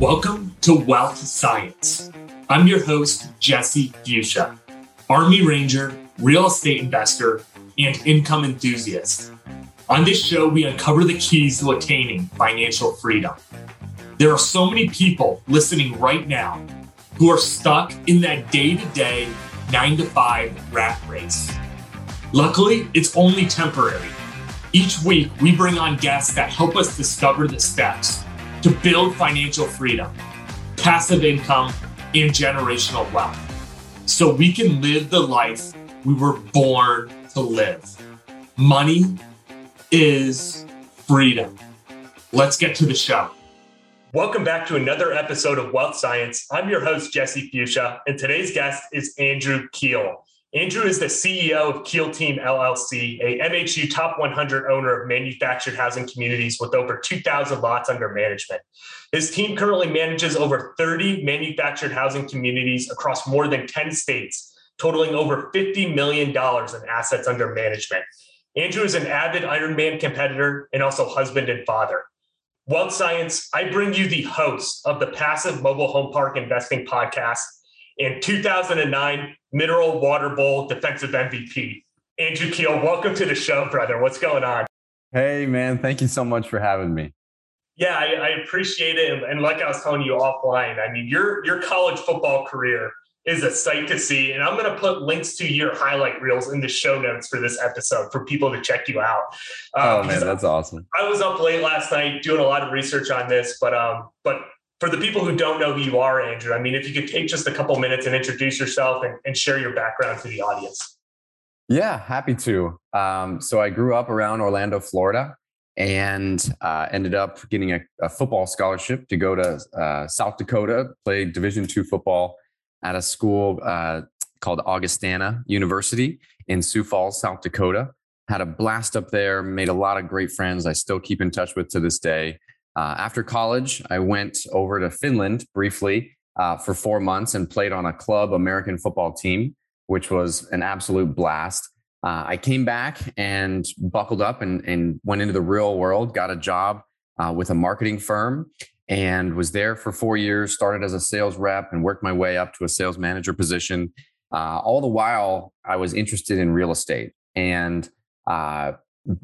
Welcome to Wealth Science. I'm your host, Jesse Fuchsia, Army Ranger, real estate investor, and income enthusiast. On this show, we uncover the keys to attaining financial freedom. There are so many people listening right now who are stuck in that day to day, nine to five rat race. Luckily, it's only temporary. Each week, we bring on guests that help us discover the steps to build financial freedom, passive income, and generational wealth so we can live the life we were born to live. Money is freedom. Let's get to the show. Welcome back to another episode of Wealth Science. I'm your host, Jesse Fuchsia, and today's guest is Andrew Keel. Andrew is the CEO of Keel Team LLC, a MHU top 100 owner of manufactured housing communities with over 2,000 lots under management. His team currently manages over 30 manufactured housing communities across more than 10 states, totaling over $50 million in assets under management. Andrew is an avid Ironman competitor and also husband and father. Wealth Science, I bring you the host of the Passive Mobile Home Park Investing podcast and 2009 Mineral Water Bowl defensive MVP. Andrew Keel, welcome to the show, brother. What's going on? Hey, man. Thank you so much for having me. Yeah, I, I appreciate it. And, like I was telling you offline, I mean, your your college football career is a sight to see. And I'm going to put links to your highlight reels in the show notes for this episode for people to check you out. Um, oh man, that's awesome. I was up late last night doing a lot of research on this, but um, but for the people who don't know who you are, Andrew, I mean, if you could take just a couple minutes and introduce yourself and, and share your background to the audience. Yeah, happy to. Um, so I grew up around Orlando, Florida, and uh, ended up getting a, a, football scholarship to go to uh, South Dakota, play Division two football at a school uh, called Augustana University in Sioux Falls, South Dakota. Had a blast up there, made a lot of great friends I still keep in touch with to this day. Uh, after college, I went over to Finland briefly uh, for four months and played on a club American football team, which was an absolute blast. Uh, I came back and buckled up and, and, went into the real world, got a job uh, with a marketing firm and was there for four years, started as a sales rep and worked my way up to a sales manager position. Uh, all the while, I was interested in real estate and uh,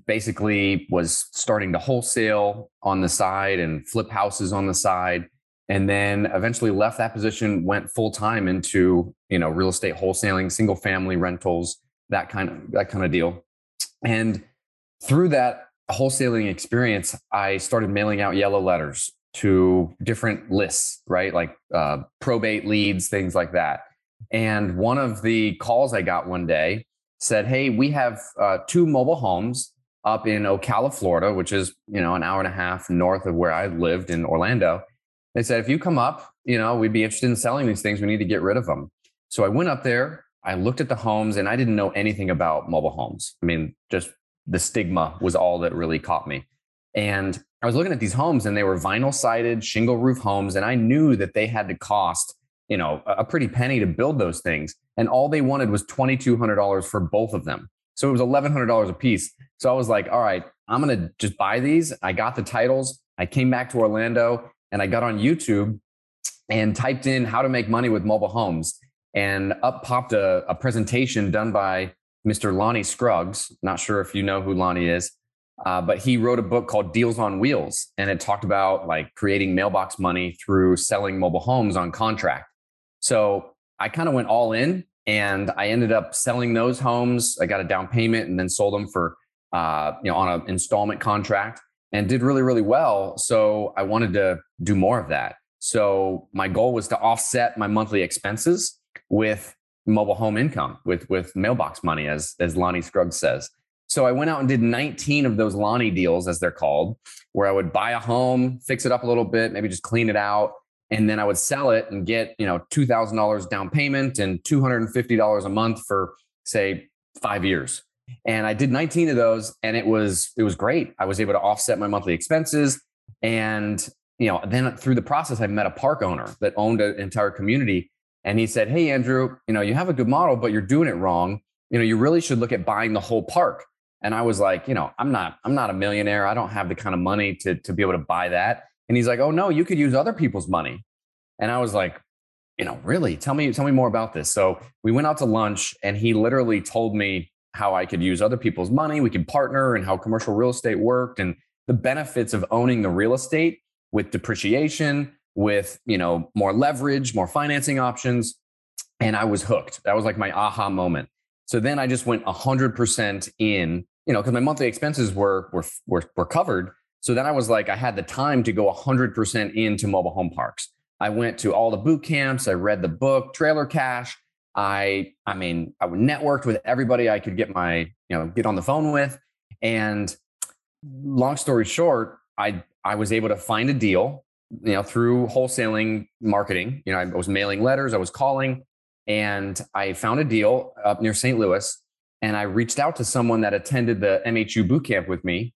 basically was starting to wholesale on the side and flip houses on the side. And then eventually left that position went full time into you know real estate wholesaling single family rentals that kind of that kind of deal. And through that wholesaling experience i started mailing out yellow letters to different lists right? Like uh, probate leads things like that. And one of the calls i got one day said, "Hey, we have uh, two mobile homes up in Ocala, Florida, which is you know an hour and a half north of where I lived in Orlando." They said, "If you come up, you know, we'd be interested in selling these things. We need to get rid of them." So I went up there. I looked at the homes, and I didn't know anything about mobile homes. I mean, just the stigma was all that really caught me. And I was looking at these homes, and they were vinyl sided, shingle roof homes, and I knew that they had to cost you know, a pretty penny to build those things. And all they wanted was $2,200 for both of them. So it was $1,100 a piece. So I was like, all right, I'm going to just buy these. I got the titles. I came back to Orlando and I got on YouTube and typed in how to make money with mobile homes. And up popped a, a presentation done by Mr. Lonnie Scruggs. Not sure if you know who Lonnie is, uh, but he wrote a book called Deals on Wheels. And it talked about like creating mailbox money through selling mobile homes on contract. So I kind of went all in and I ended up selling those homes. I got a down payment and then sold them for, uh, you know, on an installment contract and did really, really well. So I wanted to do more of that. So my goal was to offset my monthly expenses with mobile home income, with with mailbox money, as as Lonnie Scruggs says. So I went out and did 19 of those Lonnie deals, as they're called, where I would buy a home, fix it up a little bit, maybe just clean it out, and then I would sell it and get you know two thousand dollars down payment and two hundred and fifty dollars a month for say five years. And I did 19 of those, and it was it was great. I was able to offset my monthly expenses, and you know then through the process, I met a park owner that owned an entire community, and he said, "Hey Andrew, you know you have a good model, but you're doing it wrong. You know you really should look at buying the whole park." And I was like, you know, I'm not I'm not a millionaire. I don't have the kind of money to to be able to buy that. And he's like, oh no, you could use other people's money. And I was like, you know, really? Tell me, tell me more about this. So we went out to lunch and he literally told me how I could use other people's money. We could partner and how commercial real estate worked and the benefits of owning the real estate with depreciation, with, you know, more leverage, more financing options. And I was hooked. That was like my aha moment. So then I just went 100% in, you know, because my monthly expenses were, were, were, were covered. So then I was like, I had the time to go 100% into mobile home parks. I went to all the boot camps. I read the book, Trailer Cash. I, I mean, I networked with everybody I could get my, you know, get on the phone with. And long story short, I, I was able to find a deal, you know, through wholesaling marketing. You know, I was mailing letters, I was calling, and I found a deal up near St. Louis. And I reached out to someone that attended the MHU boot camp with me.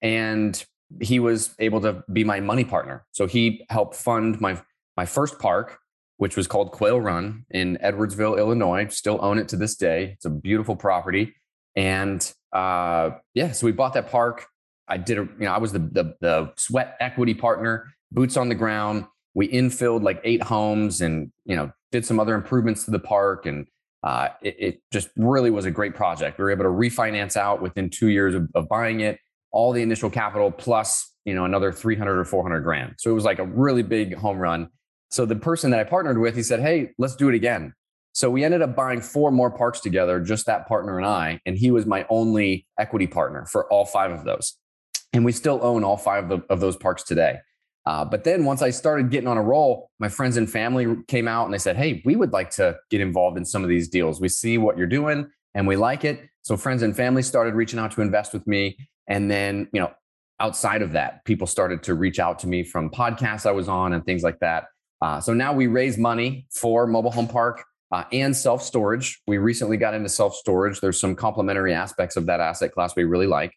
And he was able to be my money partner. So he helped fund my my first park, which was called Quail Run in Edwardsville, Illinois. Still own it to this day. It's a beautiful property. And uh, yeah, so we bought that park. I did a, you know, I was the, the the sweat equity partner, boots on the ground. We infilled like eight homes and you know did some other improvements to the park and uh, it, it, just really was a great project. We were able to refinance out within two years of, of, buying it, all the initial capital plus you know another 300 or 400 grand. So it was like a really big home run. So the person that I partnered with, he said, Hey, let's do it again. So we ended up buying four more parks together, just that partner and I. And he was my only equity partner for all five of those. And we still own all five of, of those parks today. Uh, but then once I started getting on a roll, my friends and family came out and they said, Hey, we would like to get involved in some of these deals. We see what you're doing and we like it. So friends and family started reaching out to invest with me. And then, you know, outside of that, people started to reach out to me from podcasts I was on and things like that. Uh, so now we raise money for mobile home park uh, and self storage. We recently got into self storage. There's some complementary aspects of that asset class we really like.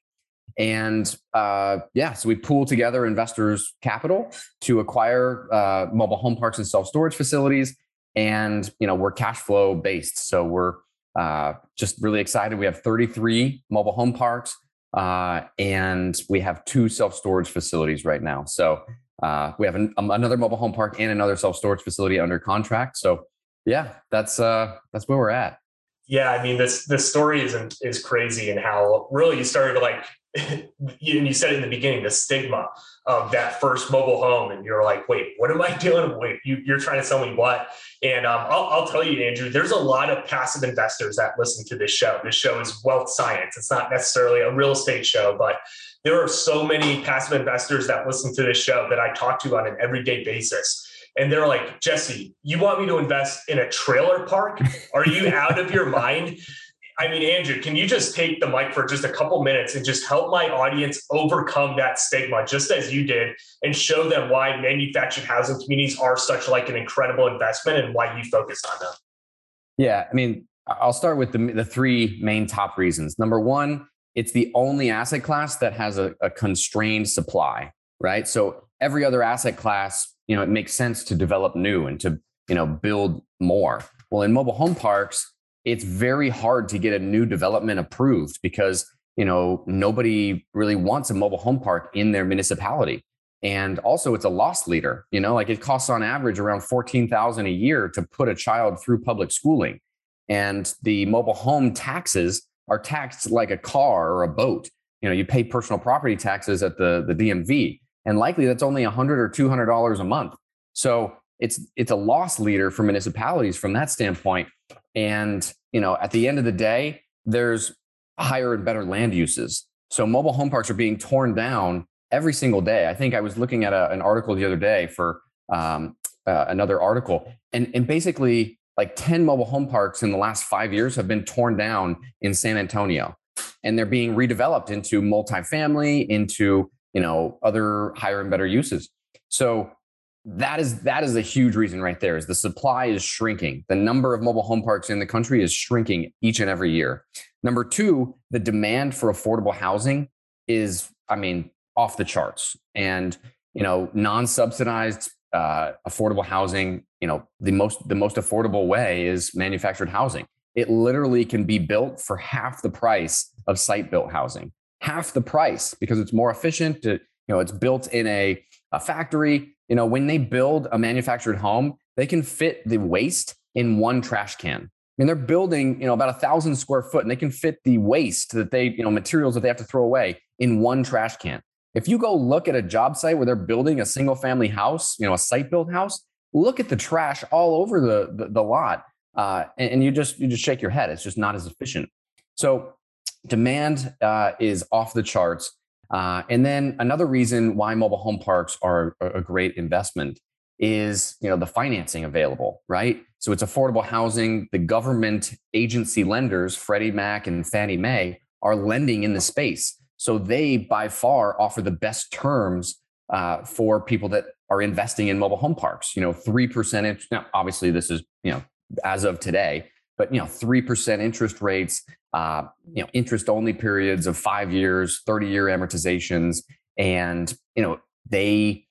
And uh, yeah, so we pool together investors' capital to acquire uh, mobile home parks and self storage facilities. And you know we're cash flow based, so we're uh, just really excited. We have 33 mobile home parks, uh, and we have two self storage facilities right now. So uh, we have an, um, another mobile home park and another self storage facility under contract. So yeah, that's uh, that's where we're at. Yeah, I mean this this story is is crazy and how really you started to like you, you said in the beginning the stigma of that first mobile home and you're like wait what am i doing? Wait you, are trying to sell me what? And um, I'll, I'll, tell you andrew there's a lot of passive investors that listen to this show. This show is wealth science. It's not necessarily a real estate show but there are so many passive investors that listen to this show that i talk to on an everyday basis and they're like jesse you want me to invest in a trailer park are you out of your mind I mean, Andrew, can you just take the mic for just a couple minutes and just help my audience overcome that stigma, just as you did, and show them why manufactured housing communities are such like an incredible investment and why you focus on them? Yeah, I mean, I'll start with the, the three main top reasons. Number one, it's the only asset class that has a, a constrained supply, right? So every other asset class, you know, it makes sense to develop new and to, you know, build more. Well, in mobile home parks, it's very hard to get a new development approved because you know nobody really wants a mobile home park in their municipality. And also it's a loss leader you know like it costs on average around 14000 a year to put a child through public schooling. And the mobile home taxes are taxed like a car or a boat. You know you pay personal property taxes at the the dmv and likely that's only 100 or 200 dollars a month so it's it's a loss leader for municipalities from that standpoint and, you know, at the end of the day, there's higher and better land uses. So mobile home parks are being torn down every single day. I think I was looking at a, an article the other day for um, uh, another article, and, and basically, like 10 mobile home parks in the last five years have been torn down in San Antonio, and they're being redeveloped into multifamily, into you know other higher and better uses. So that is that is a huge reason right there is the supply is shrinking. The number of mobile home parks in the country is shrinking each and every year. Number two the demand for affordable housing is i mean off the charts. And you know non-subsidized uh, affordable housing you know the most the most affordable way is manufactured housing. It literally can be built for half the price of site built housing half the price because it's more efficient you know it's built in a a factory, you know, when they build a manufactured home, they can fit the waste in one trash can. I mean, they're building, you know, about a thousand square foot and they can fit the waste that they, you know, materials that they have to throw away in one trash can. If you go look at a job site where they're building a single family house, you know, a site built house, look at the trash all over the, the, the lot. Uh, and, and, you just, you just shake your head. It's just not as efficient. So demand uh, is off the charts. Uh, and then another reason why mobile home parks are a great investment is you know the financing available, right? So it's affordable housing. The government agency lenders, Freddie Mac and Fannie Mae, are lending in the space. So they by far offer the best terms uh, for people that are investing in mobile home parks. You know, three percent. Now, obviously, this is you know as of today, but you know, three percent interest rates. Uh, you know, interest only periods of five years, thirty year amortizations, and you know they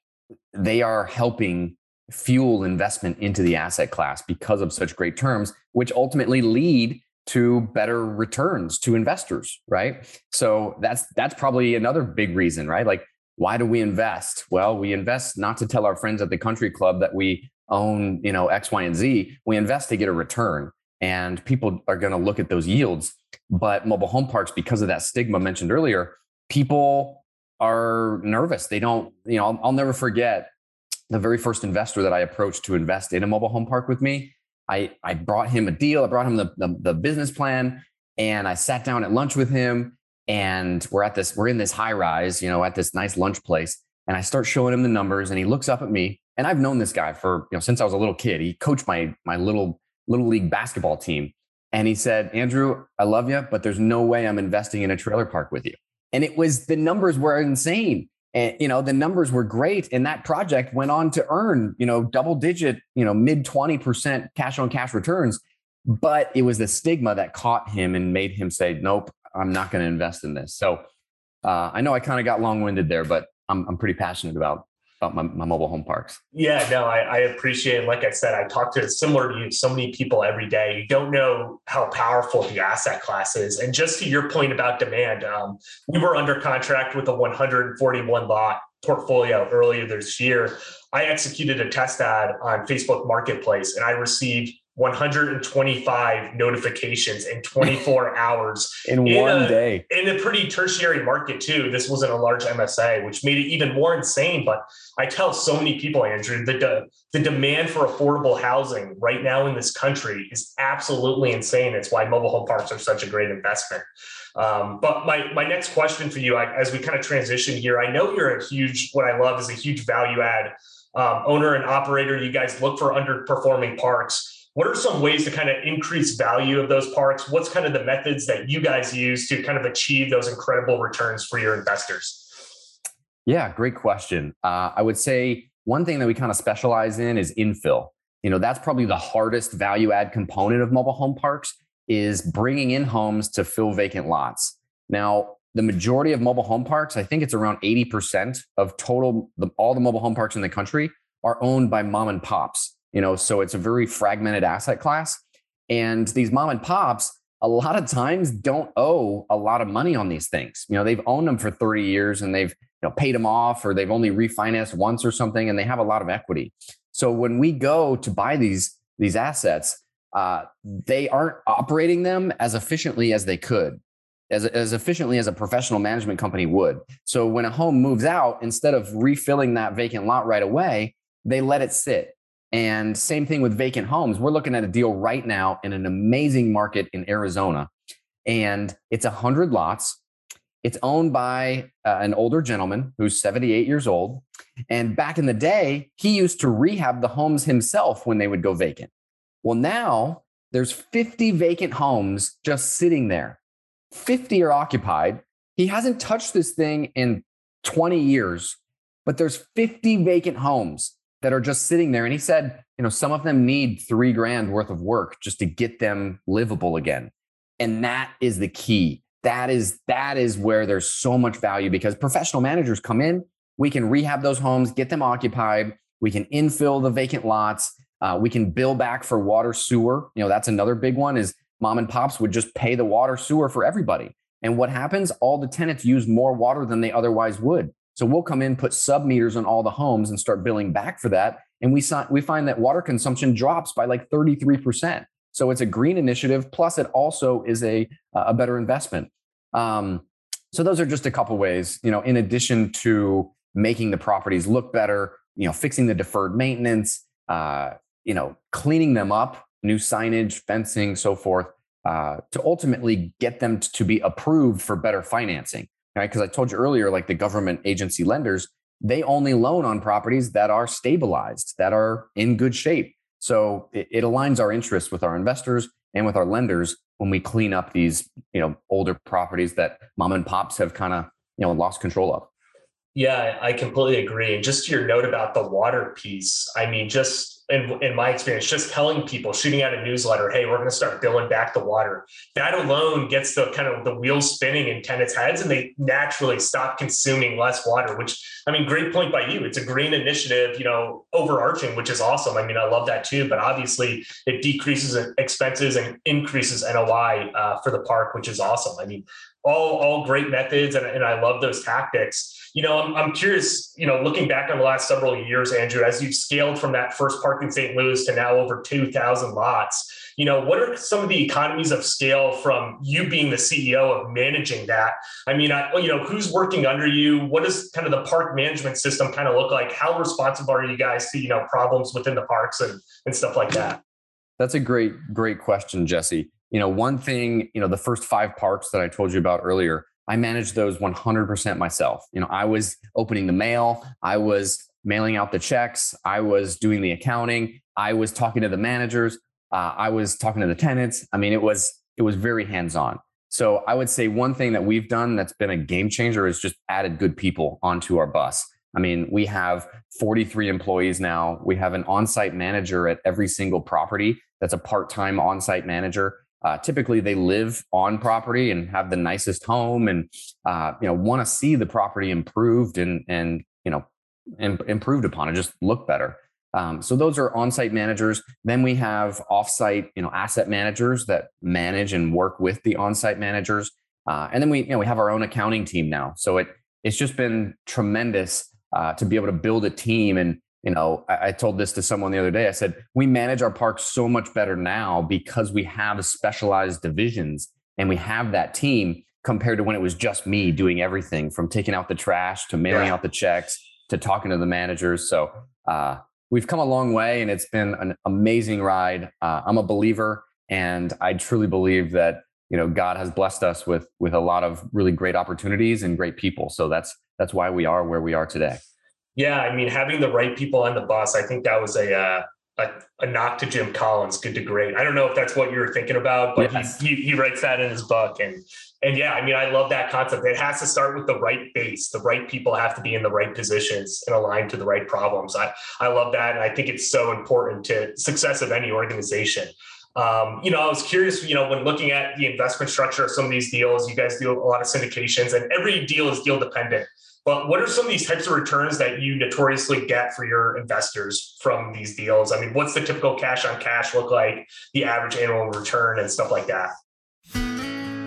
they are helping fuel investment into the asset class because of such great terms, which ultimately lead to better returns to investors, right? So that's that's probably another big reason, right? Like why do we invest? Well, we invest not to tell our friends at the country club that we own, you know, X, Y, and Z. We invest to get a return. And people are going to look at those yields. But mobile home parks, because of that stigma mentioned earlier, people are nervous. They don't, you know, I'll, I'll never forget the very first investor that I approached to invest in a mobile home park with me, I, I brought him a deal. I brought him the, the, the business plan and I sat down at lunch with him and we're at this, we're in this high rise, you know, at this nice lunch place. And I start showing him the numbers and he looks up at me and I've known this guy for, you know, since I was a little kid, he coached my, my little, little league basketball team. And he said, Andrew, I love you, but there's no way I'm investing in a trailer park with you. And it was, the numbers were insane and you know the numbers were great and that project went on to earn you know double digit you know mid 20% cash on cash returns but it was the stigma that caught him and made him say nope i'm not going to invest in this so uh, i know i kind of got long-winded there but I'm, I'm pretty passionate about about my, my mobile home parks. Yeah, no, I, I appreciate it. Like I said, I talk to similar to you, so many people every day. You don't know how powerful the asset class is. And just to your point about demand, um, we were under contract with a 141 lot portfolio earlier this year. I executed a test ad on Facebook Marketplace and I received 125 notifications in 24 hours. In, in one a, day. in a pretty tertiary market too. This wasn't a large msa which made it even more insane but i tell so many people andrew the, the demand for affordable housing right now in this country is absolutely insane. It's why mobile home parks are such a great investment. Um, but my my next question for you I, as we kind of transition here i know you're a huge what i love is a huge value add um, owner and operator. You guys look for underperforming parks what are some ways to kind of increase value of those parks? What's kind of the methods that you guys use to kind of achieve those incredible returns for your investors? Yeah, great question. Uh, I would say one thing that we kind of specialize in is infill. You know, that's probably the hardest value add component of mobile home parks is bringing in homes to fill vacant lots. Now, the majority of mobile home parks, I think it's around 80% of total, the, all the mobile home parks in the country are owned by mom and pops you know so it's a very fragmented asset class. And these mom and pops a lot of times don't owe a lot of money on these things. You know they've owned them for 30 years and they've you know paid them off or they've only refinanced once or something and they have a lot of equity. So when we go to buy these these assets uh, they aren't operating them as efficiently as they could as, as efficiently as a professional management company would. So when a home moves out instead of refilling that vacant lot right away they let it sit and same thing with vacant homes. We're looking at a deal right now in an amazing market in Arizona. And it's 100 lots. It's owned by uh, an older gentleman who's 78 years old. And back in the day, he used to rehab the homes himself when they would go vacant. Well, now there's 50 vacant homes just sitting there. 50 are occupied. He hasn't touched this thing in 20 years, but there's 50 vacant homes that are just sitting there. And he said, you know, some of them need three grand worth of work just to get them livable again. And that is the key. That is that is where there's so much value because professional managers come in, we can rehab those homes, get them occupied, we can infill the vacant lots, uh, we can bill back for water sewer. You know, that's another big one is mom and pops would just pay the water sewer for everybody. And what happens? All the tenants use more water than they otherwise would. So we'll come in, put sub meters on all the homes and start billing back for that. And we, we find that water consumption drops by like 33%. So it's a green initiative. Plus, it also is a, a better investment. Um, so those are just a couple ways, you know, in addition to making the properties look better, you know, fixing the deferred maintenance, uh, you know, cleaning them up, new signage, fencing, so forth, uh, to ultimately get them to be approved for better financing. Right? Because I told you earlier, like the government agency lenders, they only loan on properties that are stabilized, that are in good shape. So it, it aligns our interests with our investors and with our lenders when we clean up these, you know, older properties that mom and pops have kind of, you know, lost control of. Yeah, I completely agree. And just your note about the water piece, I mean, just in, in my experience, just telling people, shooting out a newsletter, hey, we're going to start billing back the water. That alone gets the kind of the wheels spinning in tenants' heads, and they naturally stop consuming less water. Which I mean, great point by you. It's a green initiative, you know, overarching, which is awesome. I mean, I love that too. But obviously, it decreases expenses and increases NOI uh, for the park, which is awesome. I mean, all all great methods, and, and I love those tactics you know, I'm, I'm curious, you know, looking back on the last several years, Andrew, as you've scaled from that first park in St. Louis to now over 2,000 lots, you know, what are some of the economies of scale from you being the CEO of managing that? I mean, I, you know, who's working under you? What does kind of the park management system kind of look like? How responsive are you guys to, you know, problems within the parks and, and stuff like that? That's a great, great question, Jesse. You know, one thing, you know, the first five parks that I told you about earlier, I managed those 100% myself. You know, I was opening the mail, I was mailing out the checks, I was doing the accounting, I was talking to the managers, uh, I was talking to the tenants. I mean, it was it was very hands on. So I would say one thing that we've done that's been a game changer is just added good people onto our bus. I mean, we have 43 employees now. We have an on-site manager at every single property that's a part-time on-site manager. Uh, typically, they live on property and have the nicest home, and uh, you know want to see the property improved and and you know Im- improved upon and just look better. Um, so those are on-site managers. Then we have off-site, you know, asset managers that manage and work with the on-site managers. Uh, and then we, you know, we have our own accounting team now. So it it's just been tremendous uh, to be able to build a team and you know, I, I, told this to someone the other day. I said, we manage our parks so much better now because we have specialized divisions and we have that team compared to when it was just me doing everything from taking out the trash to mailing yeah. out the checks to talking to the managers. So uh, we've come a long way and it's been an amazing ride. Uh, I'm a believer and I truly believe that, you know, God has blessed us with, with a lot of really great opportunities and great people. So that's, that's why we are where we are today. Yeah, I mean, having the right people on the bus, I think that was a uh, a, a, knock to Jim Collins, good to great. I don't know if that's what you were thinking about, but yes. he, he, he writes that in his book, and and yeah, I mean, I love that concept. It has to start with the right base. The right people have to be in the right positions and aligned to the right problems. I I love that, and I think it's so important to success of any organization. Um, you know, I was curious, you know, when looking at the investment structure of some of these deals, you guys do a lot of syndications, and every deal is deal dependent. But what are some of these types of returns that you notoriously get for your investors from these deals? I mean, what's the typical cash on cash look like, the average annual return, and stuff like that?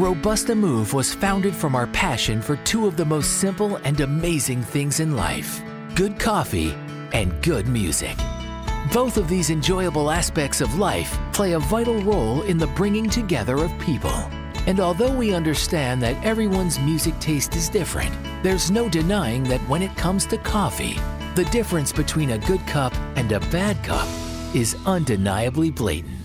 Robusta Move was founded from our passion for two of the most simple and amazing things in life good coffee and good music. Both of these enjoyable aspects of life play a vital role in the bringing together of people. And although we understand that everyone's music taste is different, there's no denying that when it comes to coffee, the difference between a good cup and a bad cup is undeniably blatant.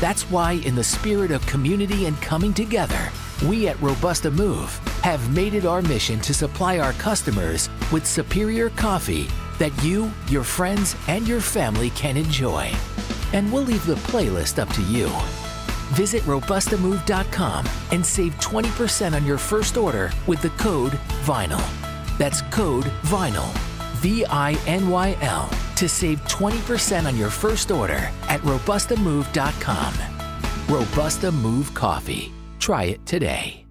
That's why, in the spirit of community and coming together, we at Robusta Move have made it our mission to supply our customers with superior coffee that you, your friends, and your family can enjoy. And we'll leave the playlist up to you. Visit RobustaMove.com and save 20% on your first order with the code VINYL. That's code VINYL, V I N Y L, to save 20% on your first order at RobustaMove.com. Robusta Move Coffee. Try it today.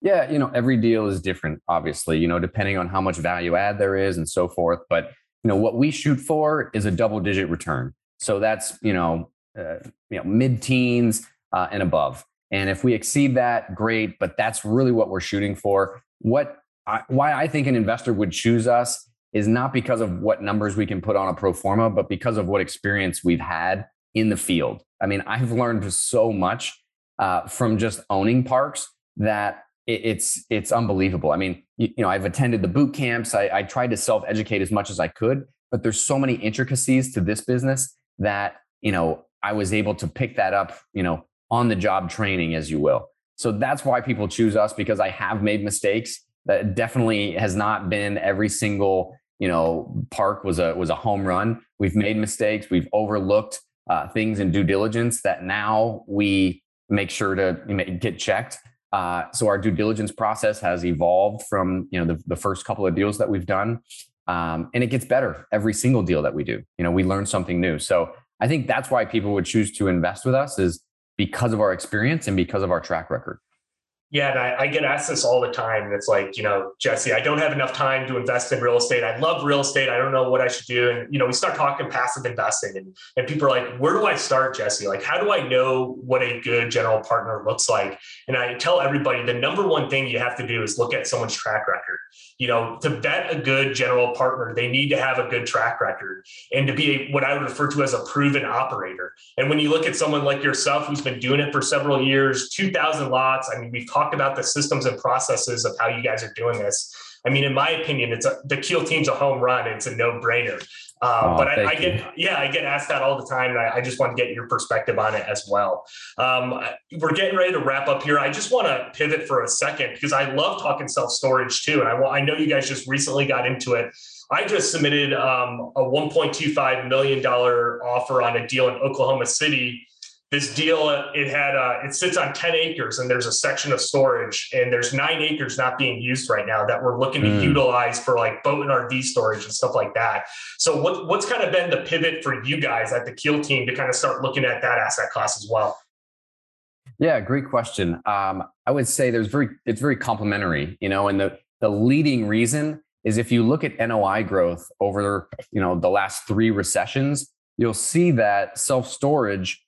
Yeah, you know, every deal is different, obviously, you know, depending on how much value add there is and so forth. But, you know, what we shoot for is a double digit return. So that's, you know, uh, you know mid-teens uh, and above. And if we exceed that, great. But that's really what we're shooting for. What I, why I think an investor would choose us is not because of what numbers we can put on a pro forma, but because of what experience we've had in the field. I mean, I've learned so much uh, from just owning parks that it, it's it's unbelievable. I mean, you, you, know, I've attended the boot camps. I, I tried to self educate as much as I could, but there's so many intricacies to this business that you know I was able to pick that up. You know, on the job training, as you will. So that's why people choose us because I have made mistakes. That definitely has not been every single you know park was a was a home run. We've made mistakes. We've overlooked uh, things in due diligence that now we make sure to get checked. Uh, so our due diligence process has evolved from you know the, the first couple of deals that we've done, um, and it gets better every single deal that we do. You know, we learn something new. So I think that's why people would choose to invest with us is because of our experience and because of our track record. Yeah, and I, I, get asked this all the time. And it's like, you know, Jesse, I don't have enough time to invest in real estate. I love real estate. I don't know what I should do. And, you know, we start talking passive investing and, and people are like, where do I start, Jesse? Like, how do I know what a good general partner looks like? And I tell everybody the number one thing you have to do is look at someone's track record. You know, to vet a good general partner, they need to have a good track record and to be a, what I would refer to as a proven operator. And when you look at someone like yourself who's been doing it for several years, 2,000 lots, I mean, we've talked about the systems and processes of how you guys are doing this. I mean, in my opinion, it's a, the Keel team's a home run. It's a no brainer. Uh, oh, but I, I, get, yeah, I get asked that all the time, and I, I, just want to get your perspective on it as well. Um, we're getting ready to wrap up here. I just want to pivot for a second because I love talking self storage too, and I, I know you guys just recently got into it. I just submitted um, a 1.25 million dollar offer on a deal in Oklahoma City this deal it had uh, it sits on 10 acres and there's a section of storage and there's nine acres not being used right now that we're looking to mm. utilize for like boat and rv storage and stuff like that. So what, what's kind of been the pivot for you guys at the keel team to kind of start looking at that asset class as well? Yeah great question. Um, i would say there's very it's very complementary you know and the the leading reason is if you look at noi growth over you know the last three recessions you'll see that self storage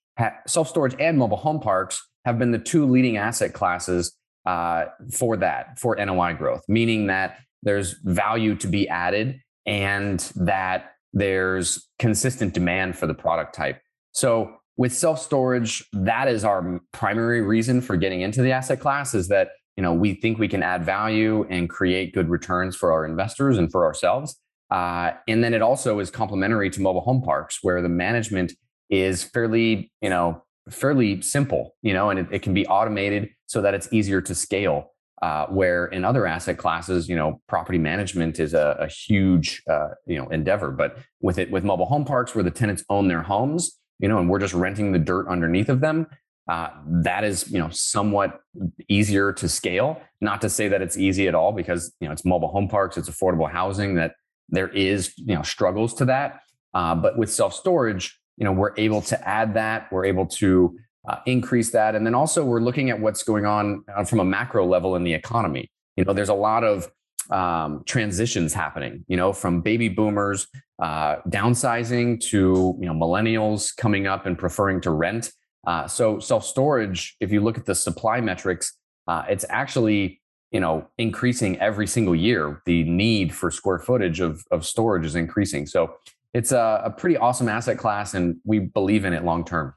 self storage and mobile home parks have been the two leading asset classes uh, for that, for NOI growth, meaning that there's value to be added and that there's consistent demand for the product type. So with self storage, that is our primary reason for getting into the asset class is that you know we think we can add value and create good returns for our investors and for ourselves. Uh, and then it also is complementary to mobile home parks, where the management is fairly, you know, fairly simple, you know, and it, it can be automated so that it's easier to scale. Uh, where in other asset classes, you know, property management is a, a huge, uh, you know, endeavor. But with it, with mobile home parks where the tenants own their homes, you know, and we're just renting the dirt underneath of them, uh, that is, you know, somewhat easier to scale. Not to say that it's easy at all, because you know, it's mobile home parks, it's affordable housing. That there is, you know, struggles to that. Uh, but with self storage, you know we're able to add that we're able to uh, increase that. And then also we're looking at what's going on uh, from a macro level in the economy. You know there's a lot of um, transitions happening you know from baby boomers uh, downsizing to you know millennials coming up and preferring to rent. Uh, so self storage if you look at the supply metrics uh, it's actually you know increasing every single year. The need for square footage of, of storage is increasing. So it's a, a pretty awesome asset class, and we believe in it long term.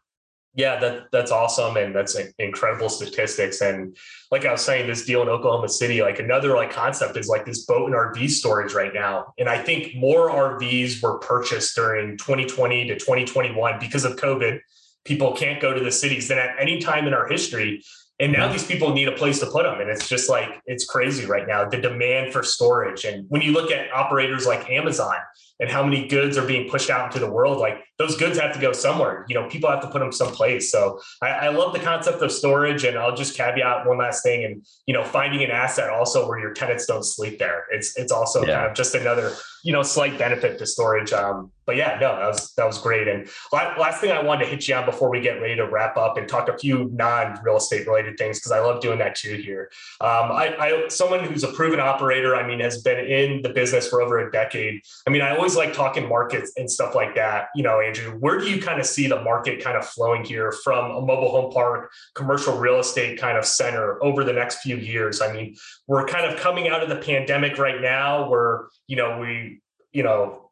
Yeah, that that's awesome, and that's incredible statistics. And like I was saying, this deal in Oklahoma City, like another like concept is like this boat and RV storage right now. And I think more RVs were purchased during 2020 to 2021 because of COVID. People can't go to the cities than at any time in our history. And now these people need a place to put them. And it's just like, it's crazy right now, the demand for storage. And when you look at operators like Amazon, and how many goods are being pushed out into the world like those goods have to go somewhere. You know people have to put them someplace. So I, I, love the concept of storage and i'll just caveat one last thing and you know finding an asset also where your tenants don't sleep there. It's it's also yeah. kind of just another you know slight benefit to storage. Um but yeah no that was that was great. And last thing i wanted to hit you on before we get ready to wrap up and talk a few non-real estate related things because i love doing that too here. Um I, I someone who's a proven operator i mean has been in the business for over a decade. I mean i always like talking markets and stuff like that. You know, Andrew, where do you kind of see the market kind of flowing here from a mobile home park, commercial real estate kind of center over the next few years? I mean, we're kind of coming out of the pandemic right now where, you know, we, you know,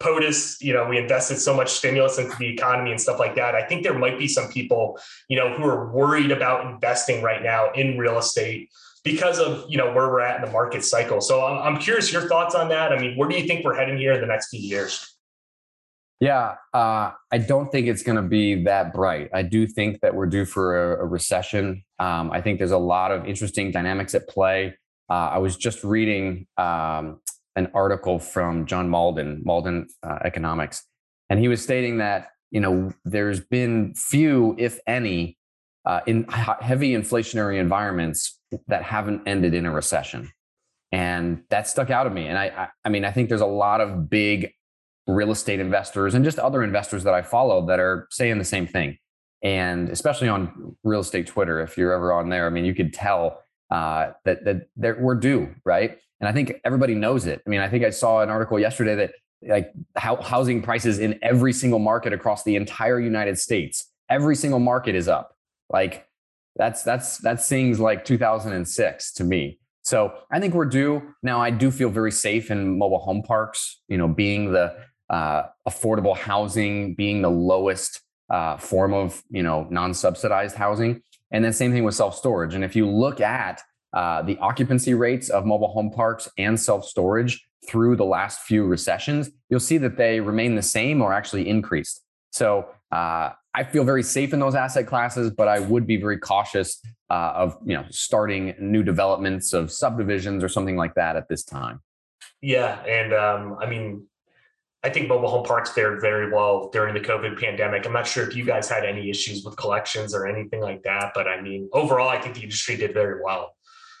POTUS, you know, we invested so much stimulus into the economy and stuff like that. I think there might be some people, you know, who are worried about investing right now in real estate because of you know where we're at in the market cycle. So I'm, I'm curious your thoughts on that. I mean, where do you think we're heading here in the next few years? Yeah, uh, I don't think it's going to be that bright. I do think that we're due for a, a recession. Um, I think there's a lot of interesting dynamics at play. Uh, I was just reading um, an article from John Mauldin, Mauldin uh, Economics, and he was stating that you know there's been few, if any, uh, in heavy inflationary environments that haven't ended in a recession. And that stuck out of me. And I, I, I mean, I think there's a lot of big real estate investors and just other investors that I follow that are saying the same thing. And especially on real estate Twitter, if you're ever on there, I mean, you could tell uh, that that, we're due, right? And I think everybody knows it. I mean, I think I saw an article yesterday that like how housing prices in every single market across the entire United States, every single market is up. Like that's that's that sings like 2006 to me. So I think we're due now. I do feel very safe in mobile home parks. You know, being the uh, affordable housing, being the lowest uh, form of you know non-subsidized housing, and then same thing with self storage. And if you look at uh, the occupancy rates of mobile home parks and self storage through the last few recessions, you'll see that they remain the same or actually increased. So uh, I feel very safe in those asset classes, but I would be very cautious uh, of you know starting new developments of subdivisions or something like that at this time. Yeah, and um, I mean, I think mobile home parks fared very well during the COVID pandemic. I'm not sure if you guys had any issues with collections or anything like that, but I mean, overall, I think the industry did very well.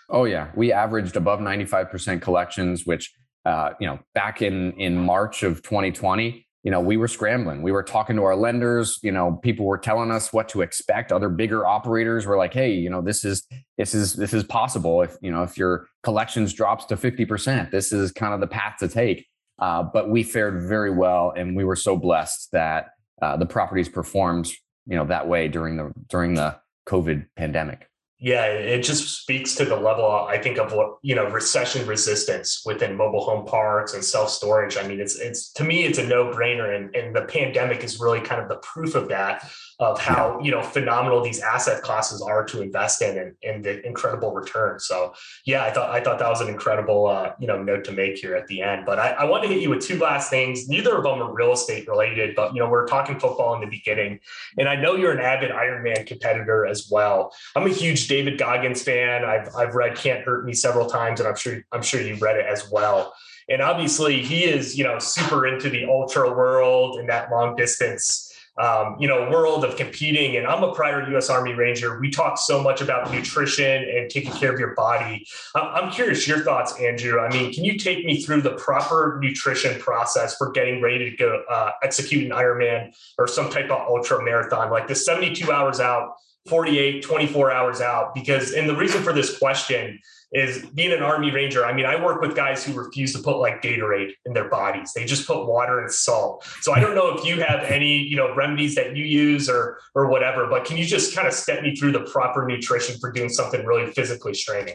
Oh yeah, we averaged above 95% collections, which uh, you know back in in March of 2020 you know, we were scrambling. We were talking to our lenders. You know, people were telling us what to expect. Other bigger operators were like, "Hey, you know, this is this is this is possible. If you know, if your collections drops to fifty percent, this is kind of the path to take." Uh, but we fared very well, and we were so blessed that uh, the properties performed, you know, that way during the during the COVID pandemic. Yeah, it just speaks to the level, I think, of what you know, recession resistance within mobile home parks and self storage. I mean, it's it's to me, it's a no brainer, and and the pandemic is really kind of the proof of that of how you know phenomenal these asset classes are to invest in and, and the incredible return. So yeah, I thought I thought that was an incredible uh, you know note to make here at the end. But I, I want to hit you with two last things. Neither of them are real estate related, but you know we're talking football in the beginning, and I know you're an avid Ironman competitor as well. I'm a huge David Goggins fan. I've I've read Can't Hurt Me several times, and I'm sure I'm sure you've read it as well. And obviously, he is you know super into the ultra world and that long distance um, you know, world of competing. And I'm a prior U.S. Army Ranger. We talk so much about nutrition and taking care of your body. I'm curious your thoughts, Andrew. I mean, can you take me through the proper nutrition process for getting ready to go uh, execute an Ironman or some type of ultra marathon, like the 72 hours out? 48, 24 hours out because, and the reason for this question is being an army ranger. I mean, I work with guys who refuse to put like Gatorade in their bodies. They just put water and salt. So I don't know if you have any, you know, remedies that you use or or whatever, but can you just kind of step me through the proper nutrition for doing something really physically straining?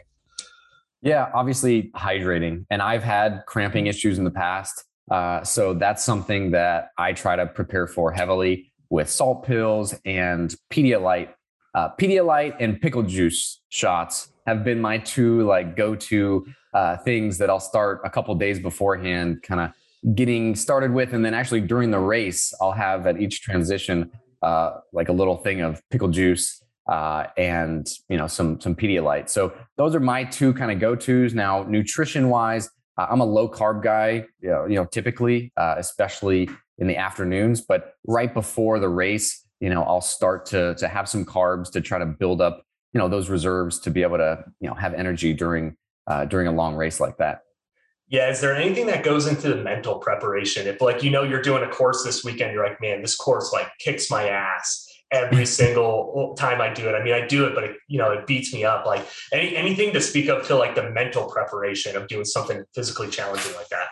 Yeah, obviously hydrating. And I've had cramping issues in the past. Uh, so that's something that I try to prepare for heavily with salt pills and Pedialyte. Uh, Pedialyte and pickle juice shots have been my two like go-to uh, things that I'll start a couple days beforehand, kind of getting started with, and then actually during the race, I'll have at each transition uh, like a little thing of pickle juice uh, and you know some some Pedialyte. So those are my two kind of go-tos. Now, nutrition-wise, I'm a low carb guy. You know, you know typically, uh, especially in the afternoons, but right before the race, you know, I'll start to to have some carbs to try to build up you know those reserves to be able to you know have energy during uh, during a long race like that. Yeah, is there anything that goes into the mental preparation? If like you know you're doing a course this weekend, you're like, man, this course like kicks my ass every single time I do it. I mean, I do it, but it, you know, it beats me up. Like any anything to speak up to like the mental preparation of doing something physically challenging like that.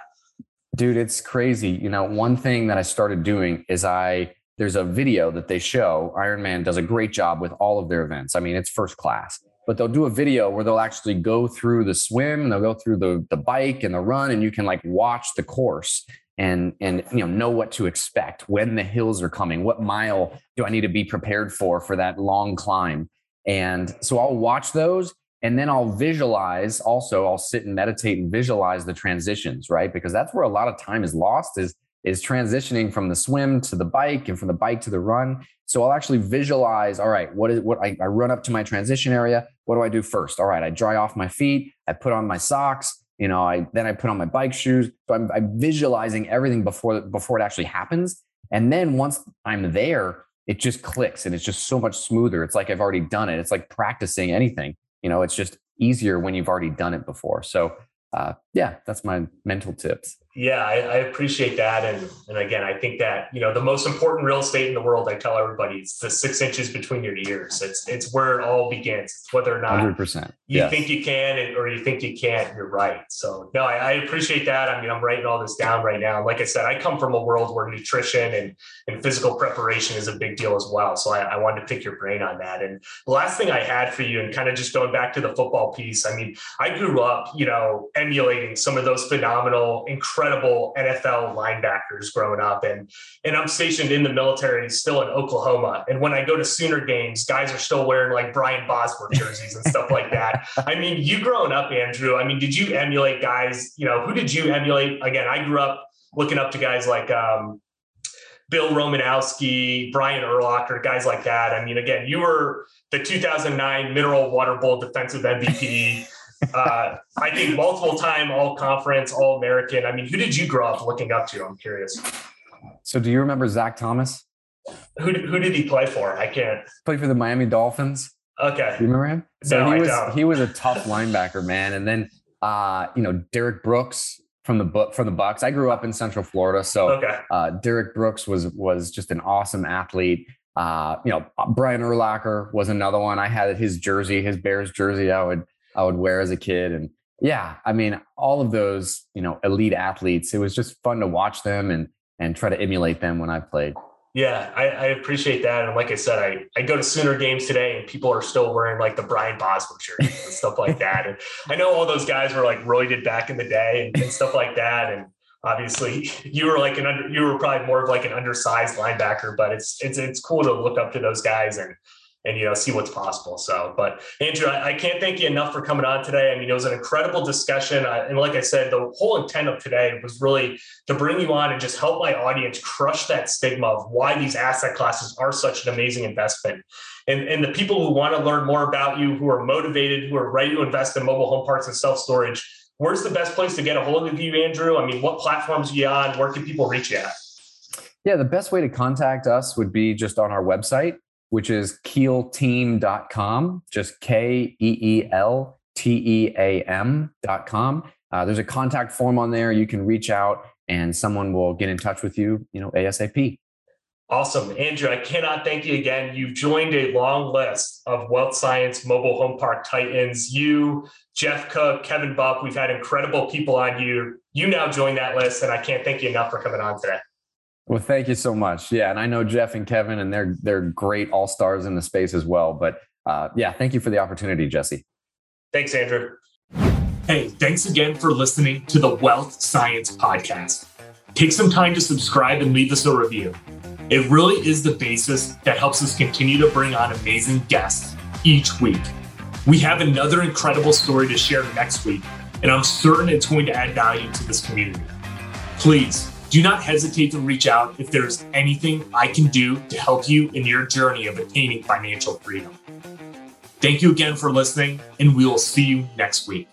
Dude, it's crazy. You know, one thing that I started doing is I there's a video that they show. Ironman does a great job with all of their events. I mean, it's first class. But they'll do a video where they'll actually go through the swim and they'll go through the the bike and the run and you can like watch the course and and you know know what to expect when the hills are coming. What mile do I need to be prepared for for that long climb? And so I'll watch those and then I'll visualize also I'll sit and meditate and visualize the transitions, right? Because that's where a lot of time is lost is is transitioning from the swim to the bike and from the bike to the run. So I'll actually visualize, all right, what is what I, I run up to my transition area. What do I do first? All right, I dry off my feet, I put on my socks, you know, I then I put on my bike shoes. So I'm, I'm visualizing everything before before it actually happens. And then once I'm there, it just clicks and it's just so much smoother. It's like I've already done it. It's like practicing anything. You know, it's just easier when you've already done it before. So uh, yeah, that's my mental tips. Yeah, I, I, appreciate that. And and again, I think that, you know, the most important real estate in the world, I tell everybody, it's the six inches between your ears. It's it's where it all begins. It's whether or not 100%. you yes. think you can or you think you can't, you're right. So no, I, I, appreciate that. I mean, I'm writing all this down right now. Like I said, I come from a world where nutrition and, and physical preparation is a big deal as well. So I, I wanted to pick your brain on that. And the last thing I had for you and kind of just going back to the football piece, I mean, I grew up, you know, emulating some of those phenomenal, incredible incredible NFL linebackers growing up. And, and I'm stationed in the military still in Oklahoma. And when I go to Sooner games, guys are still wearing like Brian Bosworth jerseys and stuff like that. I mean, you growing up, Andrew, I mean, did you emulate guys? You know, who did you emulate? Again, I grew up looking up to guys like, um, Bill Romanowski, Brian Urlacher, guys like that. I mean, again, you were the 2009 Mineral Water Bowl defensive MVP uh, I think multiple time all conference, all American. I mean, who did you grow up looking up to? I'm curious. So, do you remember Zach Thomas? Who, who did he play for? I can't. Play for the Miami Dolphins. Okay. Do you remember him? So no, he was I don't. he was a tough linebacker, man. And then uh, you know, Derrick Brooks from the book from the Bucs. I grew up in Central Florida, so okay. uh, Derrick Brooks was was just an awesome athlete. Uh, you know, Brian Urlacher was another one. I had his jersey, his Bears jersey. I would I would wear as a kid. And yeah, I mean, all of those, you know, elite athletes, it was just fun to watch them and and try to emulate them when I played. Yeah, I, I, appreciate that. And like I said, I, I go to Sooner games today and people are still wearing like the Brian Bosworth shirt and stuff like that. And I know all those guys were like roided back in the day and, and stuff like that. And obviously you were like an under, you were probably more of like an undersized linebacker, but it's, it's, it's cool to look up to those guys and, and you know see what's possible. So, but Andrew, I, I, can't thank you enough for coming on today. I mean, it was an incredible discussion, I, and like I said, the whole intent of today was really to bring you on and just help my audience crush that stigma of why these asset classes are such an amazing investment. And, and the people who want to learn more about you, who are motivated, who are ready to invest in mobile home parks and self storage, where's the best place to get a hold of you, Andrew? I mean, what platforms are you on? Where can people reach you at? Yeah, the best way to contact us would be just on our website, which is keelteam.com, just K E E L T E A M.com. Uh, there's a contact form on there. You can reach out and someone will get in touch with you, you know, ASAP. Awesome. Andrew, I cannot thank you again. You've joined a long list of Wealth Science Mobile Home Park Titans. You, Jeff Cook, Kevin Bupp, we've had incredible people on you. You now join that list, and I can't thank you enough for coming on today. Well, thank you so much. Yeah, and I know Jeff and Kevin, and they're they're great all stars in the space as well. But uh, yeah, thank you for the opportunity, Jesse. Thanks, Andrew. Hey, thanks again for listening to the Wealth Science Podcast. Take some time to subscribe and leave us a review. It really is the basis that helps us continue to bring on amazing guests each week. We have another incredible story to share next week, and I'm certain it's going to add value to this community. Please do not hesitate to reach out if there's anything I can do to help you in your journey of attaining financial freedom. Thank you again for listening, and we will see you next week.